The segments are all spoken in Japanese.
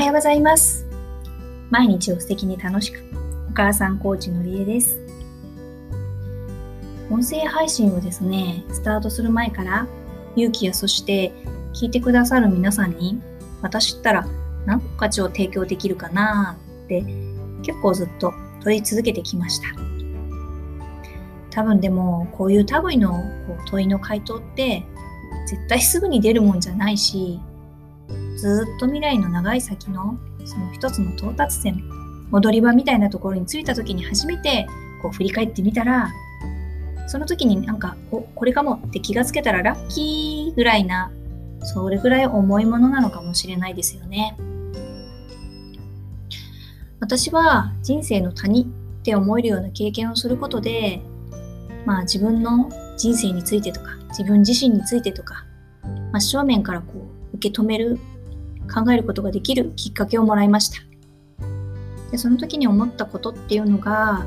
はようございます。毎日を素敵に楽しく、お母さんコーチのりえです。音声配信をですね、スタートする前から、勇気やそして聞いてくださる皆さんに、私ったら何の価値を提供できるかなって結構ずっと問い続けてきました。多分でも、こういう類のこう問いの回答って絶対すぐに出るもんじゃないし、ずっと未来の長い先のその一つの到達点、踊り場みたいなところに着いた時に初めてこう振り返ってみたら、その時になんか、お、これかもって気がつけたらラッキーぐらいな、それぐらい重いものなのかもしれないですよね。私は人生の谷って思えるような経験をすることで、まあ自分の人生についてとか、自分自身についてとか、真正面からこう受け止める考えることができるきっかけをもらいました。でその時に思ったことっていうのが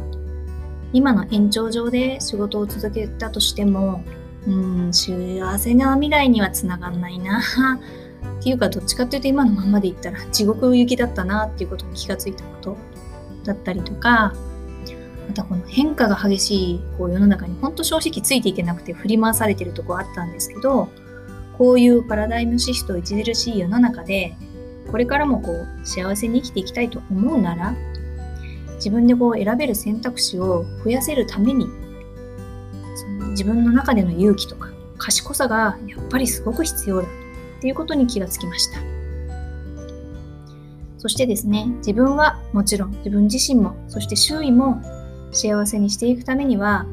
今の延長上で仕事を続けたとしてもうん幸せな未来にはつながんないなっていうかどっちかっていうと今のままで言ったら地獄行きだったなっていうことに気がついたことだったりとかまたこの変化が激しいこう世の中に本当正直ついていけなくて振り回されてるとこあったんですけどこういうパラダイムシフト著しい世の中で、これからもこう幸せに生きていきたいと思うなら、自分でこう選べる選択肢を増やせるために、その自分の中での勇気とか賢さがやっぱりすごく必要だっていうことに気がつきました。そしてですね、自分はもちろん自分自身も、そして周囲も幸せにしていくためには、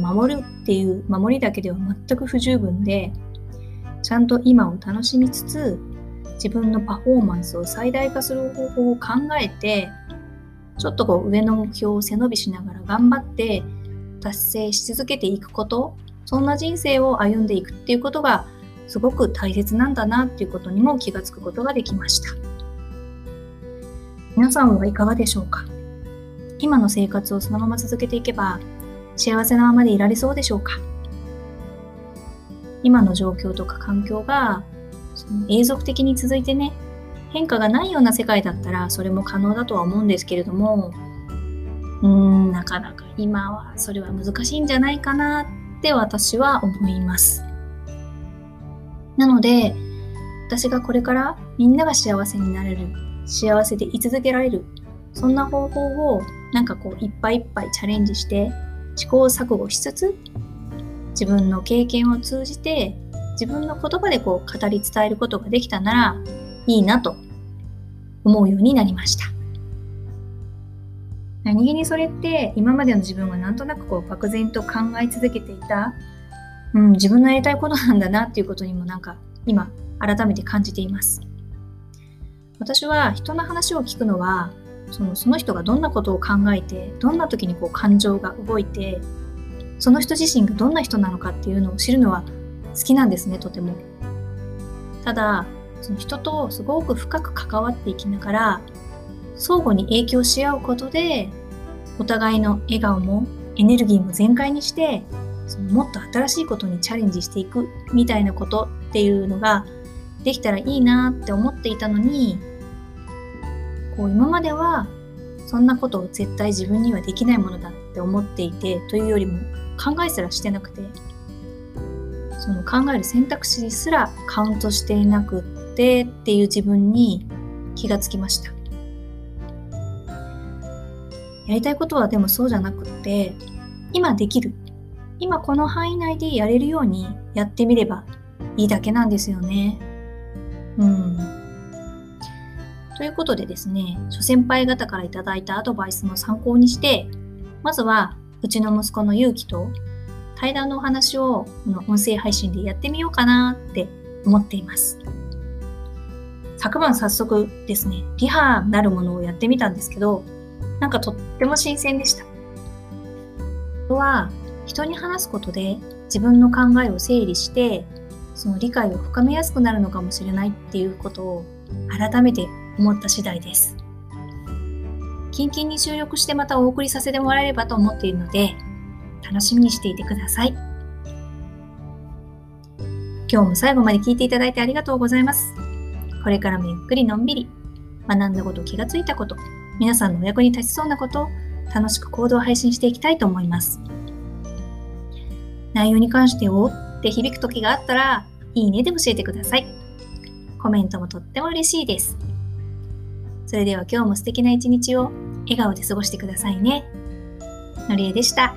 守るっていう守りだけでは全く不十分で、ちゃんと今を楽しみつつ自分のパフォーマンスを最大化する方法を考えてちょっとこう上の目標を背伸びしながら頑張って達成し続けていくことそんな人生を歩んでいくっていうことがすごく大切なんだなっていうことにも気がつくことができました。皆さんはいかがでしょうか？今の生活をそのまま続けていけば幸せなままでいられそうでしょうか？今の状況とか環境がその永続的に続いてね変化がないような世界だったらそれも可能だとは思うんですけれどもうーんなかなか今はそれは難しいんじゃないかなって私は思います。なので私がこれからみんなが幸せになれる幸せで居続けられるそんな方法をなんかこういっぱいいっぱいチャレンジして試行錯誤しつつ自分の経験を通じて自分の言葉でこう語り伝えることができたならいいなと思うようになりました。何気にそれって今までの自分がなんとなくこう漠然と考え続けていた、うん、自分のやりたいことなんだなっていうことにもなんか今改めて感じています。私は人の話を聞くのはそのその人がどんなことを考えてどんな時にこう感情が動いてその人自身がどんな人なのかっていうのを知るのは好きなんですねとても。ただその人とすごく深く関わっていきながら相互に影響し合うことでお互いの笑顔もエネルギーも全開にしてそのもっと新しいことにチャレンジしていくみたいなことっていうのができたらいいなって思っていたのにこう今まではそんなことを絶対自分にはできないものだって思っていてというよりも考えすらしてなくてその考える選択肢すらカウントしていなくってっていう自分に気がつきました。やりたいことはでもそうじゃなくって今できる今この範囲内でやれるようにやってみればいいだけなんですよね。うん。ということでですね諸先輩方から頂いたアドバイスの参考にしてまずはうちの息子の勇気と対談のお話をこの音声配信でやってみようかなって思っています。昨晩早速ですね、リハなるものをやってみたんですけど、なんかとっても新鮮でした。人は人に話すことで自分の考えを整理して、その理解を深めやすくなるのかもしれないっていうことを改めて思った次第です。キンキンに収録してまたお送りさせてもらえればと思っているので、楽しみにしていてください。今日も最後まで聞いていただいてありがとうございます。これからもゆっくりのんびり、学んだこと、気がついたこと、皆さんのお役に立ちそうなことを楽しく行動配信していきたいと思います。内容に関しておって響く時があったら、いいねで教えてください。コメントもとっても嬉しいです。それでは今日も素敵な一日を笑顔で過ごしてくださいね。のりえでした。